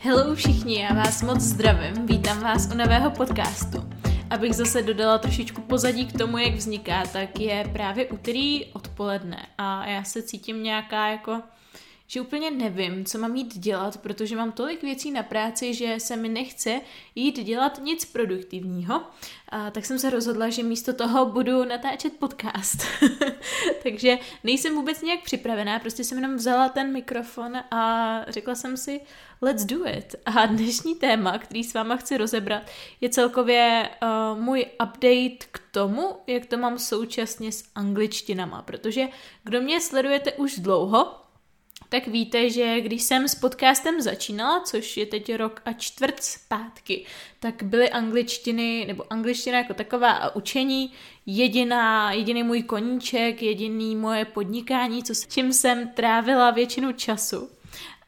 Hello všichni, já vás moc zdravím, vítám vás u nového podcastu. Abych zase dodala trošičku pozadí k tomu, jak vzniká, tak je právě úterý odpoledne a já se cítím nějaká jako že úplně nevím, co mám jít dělat, protože mám tolik věcí na práci, že se mi nechce jít dělat nic produktivního. A tak jsem se rozhodla, že místo toho budu natáčet podcast. Takže nejsem vůbec nějak připravená, prostě jsem jenom vzala ten mikrofon a řekla jsem si, let's do it. A dnešní téma, který s váma chci rozebrat, je celkově uh, můj update k tomu, jak to mám současně s angličtinama, protože kdo mě sledujete už dlouho, tak víte, že když jsem s podcastem začínala, což je teď rok a čtvrt zpátky, tak byly angličtiny, nebo angličtina jako taková a učení jediná, jediný můj koníček, jediný moje podnikání, co, s čím jsem trávila většinu času.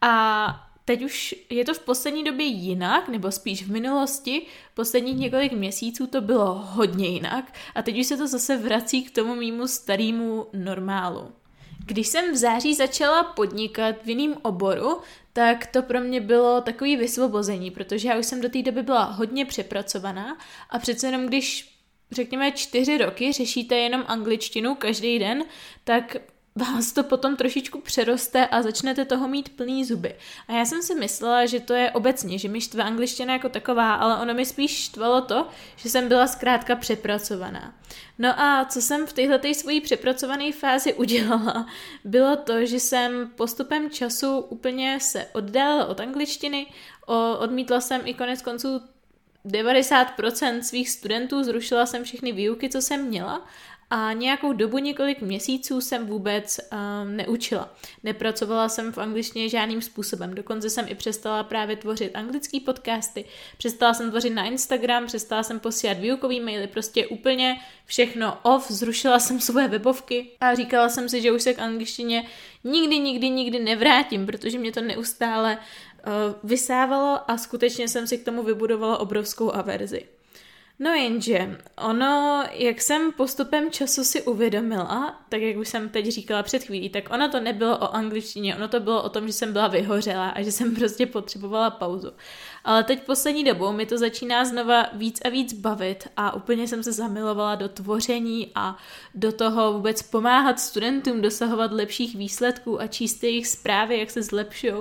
A teď už je to v poslední době jinak, nebo spíš v minulosti, posledních několik měsíců to bylo hodně jinak a teď už se to zase vrací k tomu mýmu starému normálu. Když jsem v září začala podnikat v jiném oboru, tak to pro mě bylo takový vysvobození, protože já už jsem do té doby byla hodně přepracovaná a přece jenom když řekněme čtyři roky řešíte jenom angličtinu každý den, tak vás to potom trošičku přeroste a začnete toho mít plný zuby. A já jsem si myslela, že to je obecně, že mi štve angličtina jako taková, ale ono mi spíš štvalo to, že jsem byla zkrátka přepracovaná. No a co jsem v této svojí přepracované fázi udělala, bylo to, že jsem postupem času úplně se oddálila od angličtiny, odmítla jsem i konec konců 90% svých studentů, zrušila jsem všechny výuky, co jsem měla a nějakou dobu, několik měsíců jsem vůbec um, neučila. Nepracovala jsem v angličtině žádným způsobem. Dokonce jsem i přestala právě tvořit anglický podcasty, přestala jsem tvořit na Instagram, přestala jsem posílat výukový maily, prostě úplně všechno off, zrušila jsem svoje webovky a říkala jsem si, že už se k angličtině nikdy, nikdy, nikdy nevrátím, protože mě to neustále uh, vysávalo a skutečně jsem si k tomu vybudovala obrovskou averzi. No jenže, ono, jak jsem postupem času si uvědomila, tak jak už jsem teď říkala před chvílí, tak ono to nebylo o angličtině, ono to bylo o tom, že jsem byla vyhořela a že jsem prostě potřebovala pauzu. Ale teď poslední dobou mi to začíná znova víc a víc bavit a úplně jsem se zamilovala do tvoření a do toho vůbec pomáhat studentům dosahovat lepších výsledků a číst jejich zprávy, jak se zlepšují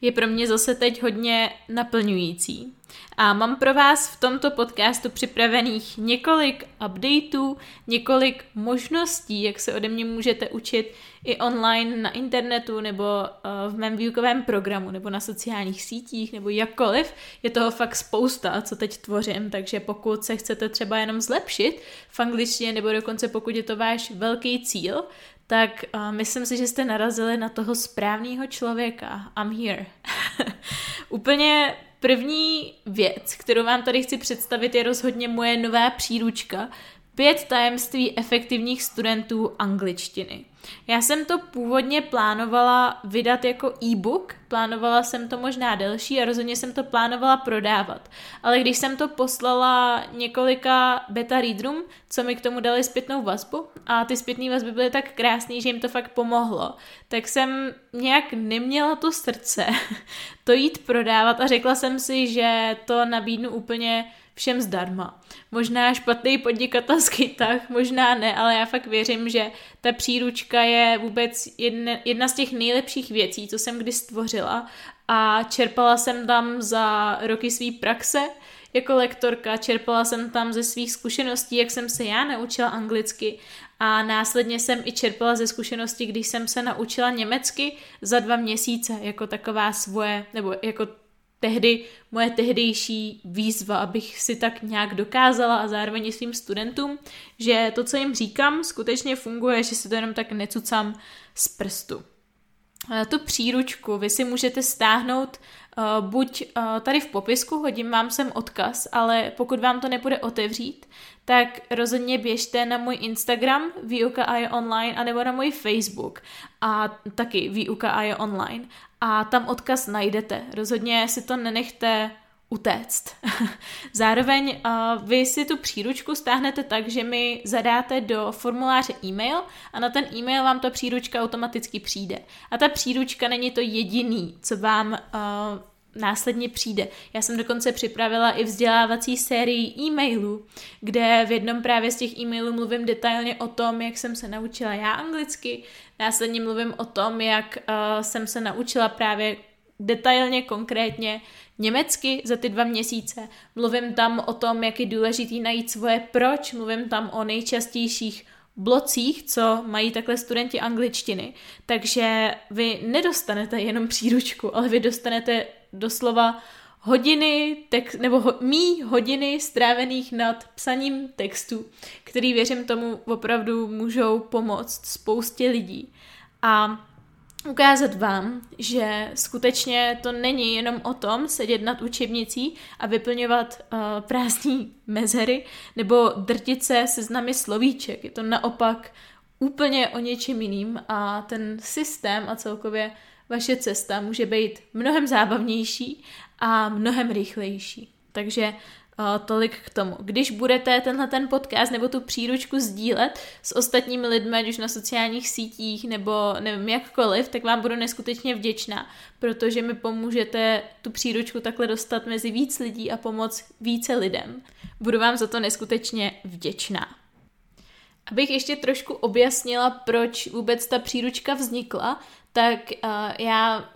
je pro mě zase teď hodně naplňující. A mám pro vás v tomto podcastu připravených několik updateů, několik možností, jak se ode mě můžete učit i online na internetu nebo eh, v mém výukovém programu nebo na sociálních sítích nebo jakkoliv. Je toho fakt spousta, co teď tvořím, takže pokud se chcete třeba jenom zlepšit v angličtině nebo dokonce pokud je to váš velký cíl, tak uh, myslím si, že jste narazili na toho správného člověka. I'm here. Úplně první věc, kterou vám tady chci představit, je rozhodně moje nová příručka Pět tajemství efektivních studentů angličtiny. Já jsem to původně plánovala vydat jako e-book, plánovala jsem to možná delší a rozhodně jsem to plánovala prodávat. Ale když jsem to poslala několika beta readerům, co mi k tomu dali zpětnou vazbu a ty zpětné vazby byly tak krásné, že jim to fakt pomohlo, tak jsem nějak neměla to srdce to jít prodávat a řekla jsem si, že to nabídnu úplně všem zdarma. Možná špatný podnikatelský tah, možná ne, ale já fakt věřím, že ta příručka je vůbec jedna, jedna z těch nejlepších věcí, co jsem kdy stvořila a čerpala jsem tam za roky své praxe jako lektorka, čerpala jsem tam ze svých zkušeností, jak jsem se já naučila anglicky a následně jsem i čerpala ze zkušeností, když jsem se naučila německy za dva měsíce, jako taková svoje, nebo jako tehdy moje tehdejší výzva, abych si tak nějak dokázala a zároveň svým studentům, že to, co jim říkám, skutečně funguje, že si to jenom tak necucám z prstu. Tu příručku vy si můžete stáhnout uh, buď uh, tady v popisku, hodím vám sem odkaz, ale pokud vám to nepůjde otevřít, tak rozhodně běžte na můj Instagram výuka a je online, anebo na můj Facebook a taky výuka je online a tam odkaz najdete. Rozhodně si to nenechte utéct. Zároveň uh, vy si tu příručku stáhnete tak, že mi zadáte do formuláře e-mail a na ten e-mail vám ta příručka automaticky přijde. A ta příručka není to jediný, co vám uh, následně přijde. Já jsem dokonce připravila i vzdělávací sérii e-mailů, kde v jednom právě z těch e-mailů mluvím detailně o tom, jak jsem se naučila já anglicky, následně mluvím o tom, jak uh, jsem se naučila právě detailně, konkrétně německy za ty dva měsíce. Mluvím tam o tom, jak je důležitý najít svoje proč, mluvím tam o nejčastějších blocích, co mají takhle studenti angličtiny. Takže vy nedostanete jenom příručku, ale vy dostanete doslova hodiny, nebo ho, mý hodiny strávených nad psaním textu, který věřím tomu opravdu můžou pomoct spoustě lidí. A ukázat vám, že skutečně to není jenom o tom sedět nad učebnicí a vyplňovat uh, prázdní mezery nebo drtit se seznamy slovíček. Je to naopak úplně o něčem jiným a ten systém a celkově vaše cesta může být mnohem zábavnější a mnohem rychlejší. Takže tolik k tomu. Když budete tenhle ten podcast nebo tu příručku sdílet s ostatními lidmi, ať už na sociálních sítích nebo nevím jakkoliv, tak vám budu neskutečně vděčná, protože mi pomůžete tu příručku takhle dostat mezi víc lidí a pomoct více lidem. Budu vám za to neskutečně vděčná. Abych ještě trošku objasnila, proč vůbec ta příručka vznikla, tak uh, já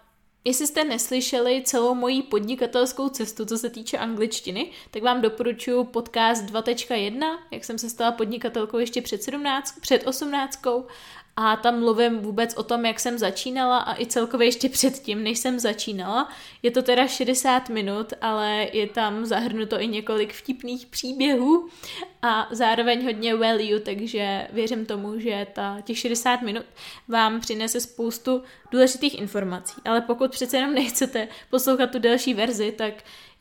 Jestli jste neslyšeli celou moji podnikatelskou cestu, co se týče angličtiny, tak vám doporučuji podcast 2.1, jak jsem se stala podnikatelkou ještě před 17, před 18 a tam mluvím vůbec o tom, jak jsem začínala a i celkově ještě předtím, než jsem začínala. Je to teda 60 minut, ale je tam zahrnuto i několik vtipných příběhů a zároveň hodně value, takže věřím tomu, že ta, těch 60 minut vám přinese spoustu důležitých informací. Ale pokud přece jenom nechcete poslouchat tu delší verzi, tak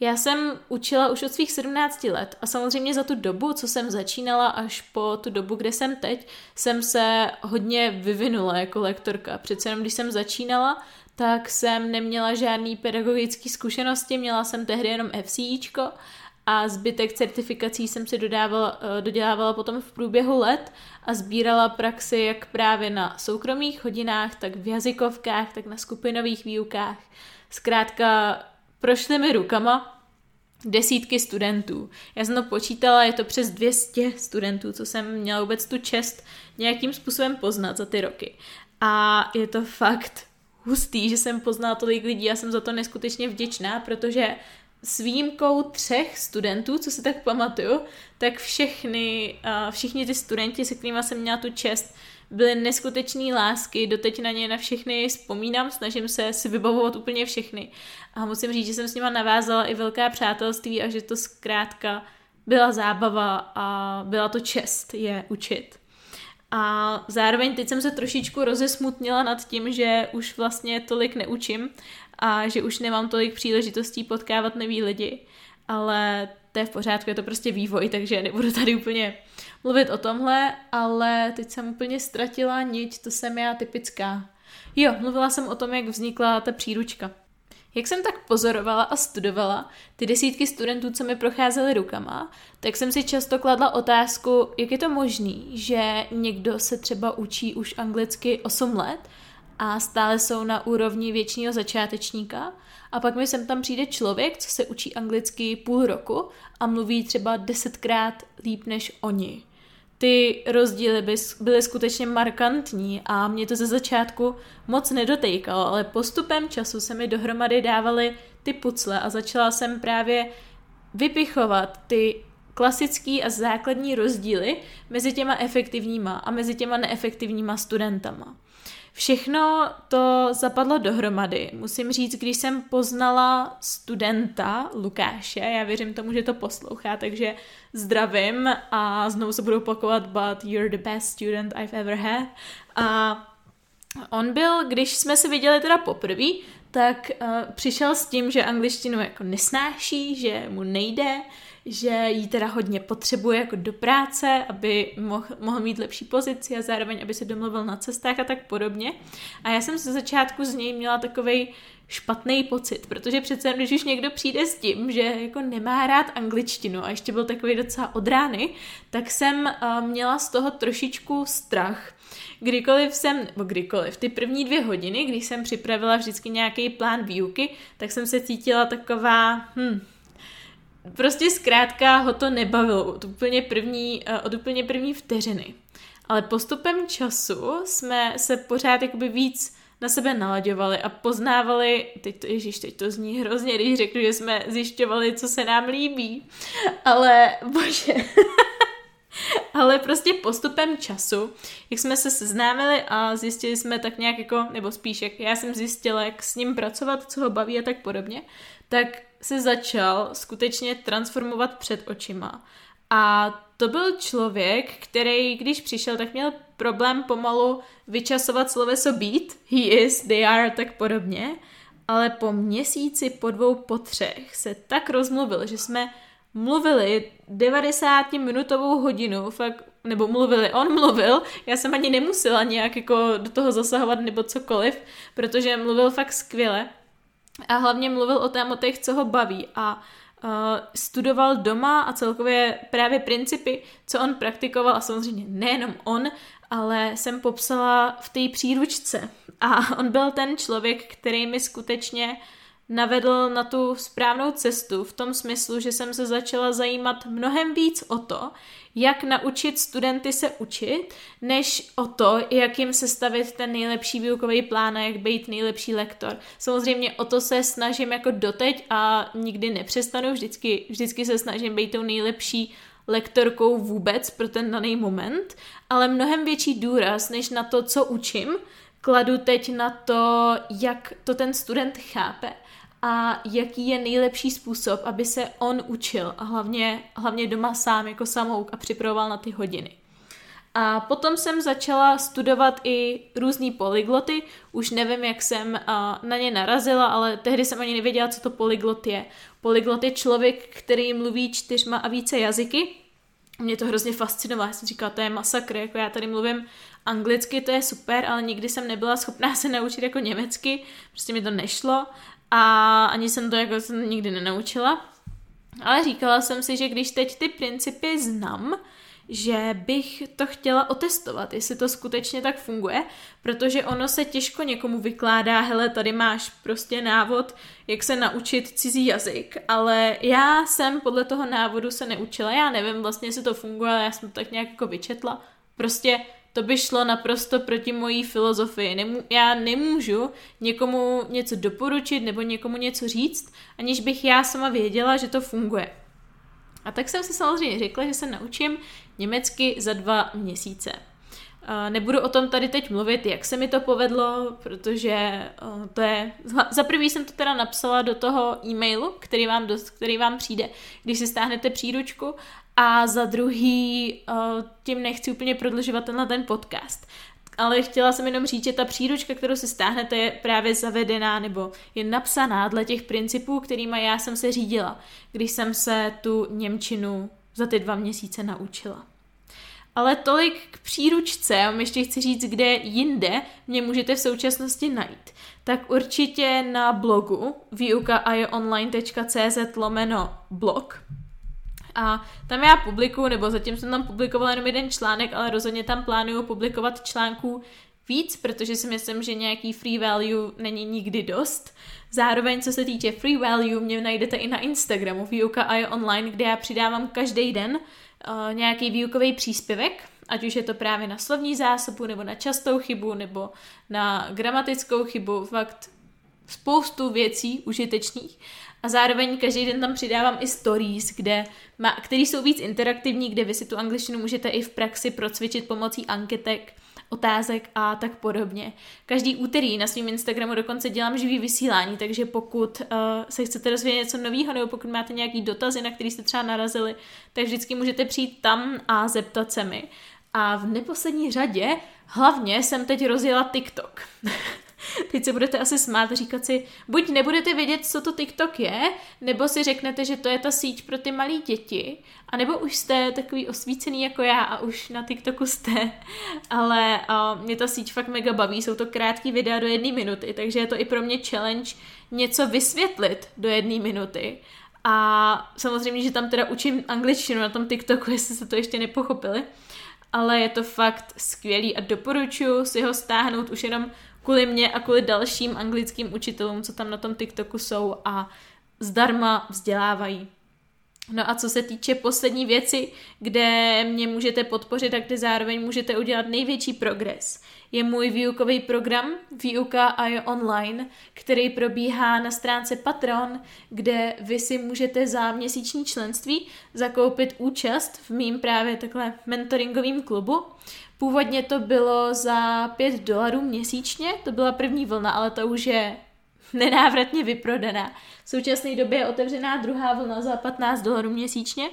já jsem učila už od svých 17 let a samozřejmě za tu dobu, co jsem začínala až po tu dobu, kde jsem teď, jsem se hodně vyvinula jako lektorka. Přece jenom když jsem začínala, tak jsem neměla žádný pedagogický zkušenosti, měla jsem tehdy jenom FCIčko a zbytek certifikací jsem si dodávala, eh, dodělávala potom v průběhu let a sbírala praxi jak právě na soukromých hodinách, tak v jazykovkách, tak na skupinových výukách. Zkrátka prošly mi rukama desítky studentů. Já jsem to počítala, je to přes 200 studentů, co jsem měla vůbec tu čest nějakým způsobem poznat za ty roky. A je to fakt hustý, že jsem poznala tolik lidí a jsem za to neskutečně vděčná, protože s výjimkou třech studentů, co si tak pamatuju, tak všechny, všichni ty studenti, se kterými jsem měla tu čest, byly neskutečné lásky, doteď na ně na všechny vzpomínám, snažím se si vybavovat úplně všechny. A musím říct, že jsem s nima navázala i velká přátelství a že to zkrátka byla zábava a byla to čest je učit. A zároveň teď jsem se trošičku rozesmutnila nad tím, že už vlastně tolik neučím a že už nemám tolik příležitostí potkávat nový lidi, ale to je v pořádku, je to prostě vývoj, takže nebudu tady úplně mluvit o tomhle, ale teď jsem úplně ztratila niť, to jsem já typická. Jo, mluvila jsem o tom, jak vznikla ta příručka. Jak jsem tak pozorovala a studovala ty desítky studentů, co mi procházely rukama, tak jsem si často kladla otázku, jak je to možný, že někdo se třeba učí už anglicky 8 let a stále jsou na úrovni věčního začátečníka a pak mi sem tam přijde člověk, co se učí anglicky půl roku a mluví třeba desetkrát líp než oni ty rozdíly by, byly skutečně markantní a mě to ze začátku moc nedotejkalo, ale postupem času se mi dohromady dávaly ty pucle a začala jsem právě vypichovat ty klasický a základní rozdíly mezi těma efektivníma a mezi těma neefektivníma studentama. Všechno to zapadlo dohromady. Musím říct, když jsem poznala studenta Lukáše, já věřím tomu, že to poslouchá, takže zdravím a znovu se budu opakovat, but you're the best student I've ever had. A on byl, když jsme se viděli teda poprvé, tak uh, přišel s tím, že angličtinu jako nesnáší, že mu nejde, že jí teda hodně potřebuje jako do práce, aby mohl, mohl mít lepší pozici a zároveň, aby se domluvil na cestách a tak podobně. A já jsem se začátku z něj měla takovej špatný pocit, protože přece když už někdo přijde s tím, že jako nemá rád angličtinu a ještě byl takový docela od rány, tak jsem uh, měla z toho trošičku strach. Kdykoliv jsem, nebo kdykoliv, ty první dvě hodiny, když jsem připravila vždycky nějaký plán výuky, tak jsem se cítila taková, hm, prostě zkrátka ho to nebavilo od úplně první, uh, od úplně první vteřiny. Ale postupem času jsme se pořád jakoby víc na sebe nalaďovali a poznávali, teď to, ježiš, teď to zní hrozně, když řeknu, že jsme zjišťovali, co se nám líbí, ale bože, ale prostě postupem času, jak jsme se seznámili a zjistili jsme tak nějak jako, nebo spíš, jak já jsem zjistila, jak s ním pracovat, co ho baví a tak podobně, tak se začal skutečně transformovat před očima. A to byl člověk, který, když přišel, tak měl problém pomalu vyčasovat sloveso být, he is, they are a tak podobně, ale po měsíci, po dvou, po třech se tak rozmluvil, že jsme mluvili 90-minutovou hodinu, fakt, nebo mluvili, on mluvil, já jsem ani nemusela nějak jako do toho zasahovat nebo cokoliv, protože mluvil fakt skvěle a hlavně mluvil o tématech, co ho baví a Uh, studoval doma a celkově právě principy, co on praktikoval a samozřejmě nejenom on, ale jsem popsala v té příručce. A on byl ten člověk, který mi skutečně navedl na tu správnou cestu v tom smyslu, že jsem se začala zajímat mnohem víc o to, jak naučit studenty se učit, než o to, jak jim sestavit ten nejlepší výukový plán a jak být nejlepší lektor. Samozřejmě o to se snažím jako doteď a nikdy nepřestanu, vždycky, vždycky se snažím být tou nejlepší lektorkou vůbec pro ten daný moment, ale mnohem větší důraz, než na to, co učím, kladu teď na to, jak to ten student chápe a jaký je nejlepší způsob, aby se on učil a hlavně, hlavně doma sám jako samouk a připravoval na ty hodiny. A potom jsem začala studovat i různý polygloty. Už nevím, jak jsem na ně narazila, ale tehdy jsem ani nevěděla, co to polyglot je. Polyglot je člověk, který mluví čtyřma a více jazyky. Mě to hrozně fascinovalo. Já jsem říkala, to je masakr, jako já tady mluvím anglicky, to je super, ale nikdy jsem nebyla schopná se naučit jako německy, prostě mi to nešlo a ani jsem to jako jsem nikdy nenaučila. Ale říkala jsem si, že když teď ty principy znám, že bych to chtěla otestovat, jestli to skutečně tak funguje, protože ono se těžko někomu vykládá, hele, tady máš prostě návod, jak se naučit cizí jazyk, ale já jsem podle toho návodu se neučila, já nevím vlastně, jestli to funguje, ale já jsem to tak nějak jako vyčetla. Prostě to by šlo naprosto proti mojí filozofii. Nemů- já nemůžu někomu něco doporučit nebo někomu něco říct, aniž bych já sama věděla, že to funguje. A tak jsem si samozřejmě řekla, že se naučím německy za dva měsíce. Nebudu o tom tady teď mluvit, jak se mi to povedlo, protože to je... Za prvý jsem to teda napsala do toho e-mailu, který vám, dost, který vám přijde, když si stáhnete příručku a za druhý tím nechci úplně prodlužovat tenhle ten podcast. Ale chtěla jsem jenom říct, že ta příručka, kterou si stáhnete, je právě zavedená nebo je napsaná dle těch principů, kterými já jsem se řídila, když jsem se tu Němčinu za ty dva měsíce naučila. Ale tolik k příručce, a ještě chci říct, kde jinde mě můžete v současnosti najít. Tak určitě na blogu výuka.online.cz lomeno blog. A tam já publikuju, nebo zatím jsem tam publikovala jenom jeden článek, ale rozhodně tam plánuju publikovat článků víc, protože si myslím, že nějaký free value není nikdy dost. Zároveň, co se týče free value, mě najdete i na Instagramu výuka online, kde já přidávám každý den uh, nějaký výukový příspěvek, ať už je to právě na slovní zásobu, nebo na častou chybu, nebo na gramatickou chybu, fakt spoustu věcí užitečných. A zároveň každý den tam přidávám i stories, kde má, které jsou víc interaktivní, kde vy si tu angličtinu můžete i v praxi procvičit pomocí anketek, otázek a tak podobně. Každý úterý na svém Instagramu dokonce dělám živý vysílání, takže pokud uh, se chcete dozvědět něco nového nebo pokud máte nějaký dotazy, na který jste třeba narazili, tak vždycky můžete přijít tam a zeptat se mi. A v neposlední řadě hlavně jsem teď rozjela TikTok. teď se budete asi smát říkat si, buď nebudete vědět, co to TikTok je, nebo si řeknete, že to je ta síť pro ty malé děti, a nebo už jste takový osvícený jako já a už na TikToku jste, ale uh, mě ta síť fakt mega baví, jsou to krátký videa do jedné minuty, takže je to i pro mě challenge něco vysvětlit do jedné minuty. A samozřejmě, že tam teda učím angličtinu na tom TikToku, jestli se to ještě nepochopili ale je to fakt skvělý a doporučuji si ho stáhnout už jenom kvůli mě a kvůli dalším anglickým učitelům, co tam na tom TikToku jsou a zdarma vzdělávají. No a co se týče poslední věci, kde mě můžete podpořit a kde zároveň můžete udělat největší progres, je můj výukový program Výuka a je online, který probíhá na stránce Patron, kde vy si můžete za měsíční členství zakoupit účast v mým právě takhle mentoringovým klubu. Původně to bylo za 5 dolarů měsíčně, to byla první vlna, ale to už je nenávratně vyprodaná. V současné době je otevřená druhá vlna za 15 dolarů měsíčně,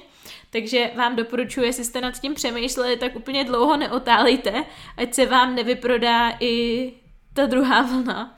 takže vám doporučuji, jestli jste nad tím přemýšleli, tak úplně dlouho neotálejte, ať se vám nevyprodá i ta druhá vlna.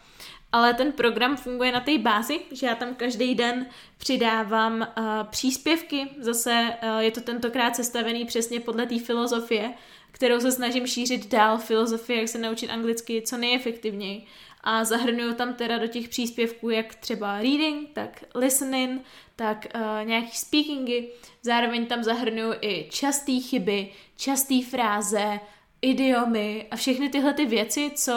Ale ten program funguje na té bázi, že já tam každý den přidávám uh, příspěvky, zase uh, je to tentokrát sestavený přesně podle té filozofie, kterou se snažím šířit dál, filozofie, jak se naučit anglicky co nejefektivněji a zahrnuju tam teda do těch příspěvků jak třeba reading, tak listening, tak uh, nějaký speakingy. Zároveň tam zahrnuju i časté chyby, časté fráze, idiomy a všechny tyhle ty věci, co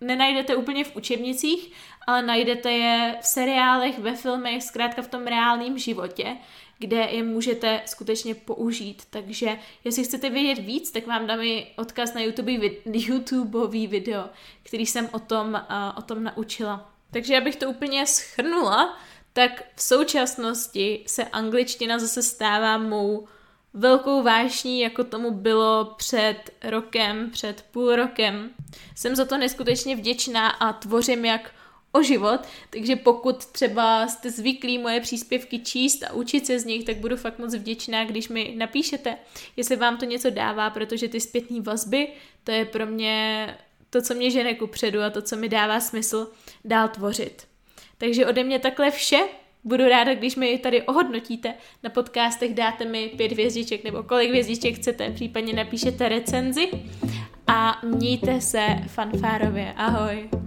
nenajdete úplně v učebnicích, ale najdete je v seriálech, ve filmech, zkrátka v tom reálném životě kde je můžete skutečně použít. Takže jestli chcete vědět víc, tak vám dám i odkaz na YouTube, YouTubeový video, který jsem o tom, uh, o tom naučila. Takže abych to úplně schrnula, tak v současnosti se angličtina zase stává mou velkou vášní, jako tomu bylo před rokem, před půl rokem. Jsem za to neskutečně vděčná a tvořím jak o život, takže pokud třeba jste zvyklí moje příspěvky číst a učit se z nich, tak budu fakt moc vděčná, když mi napíšete, jestli vám to něco dává, protože ty zpětné vazby, to je pro mě to, co mě žene ku předu a to, co mi dává smysl dál tvořit. Takže ode mě takhle vše. Budu ráda, když mi tady ohodnotíte na podcastech, dáte mi pět hvězdiček nebo kolik hvězdiček chcete, případně napíšete recenzi a mějte se fanfárově. Ahoj!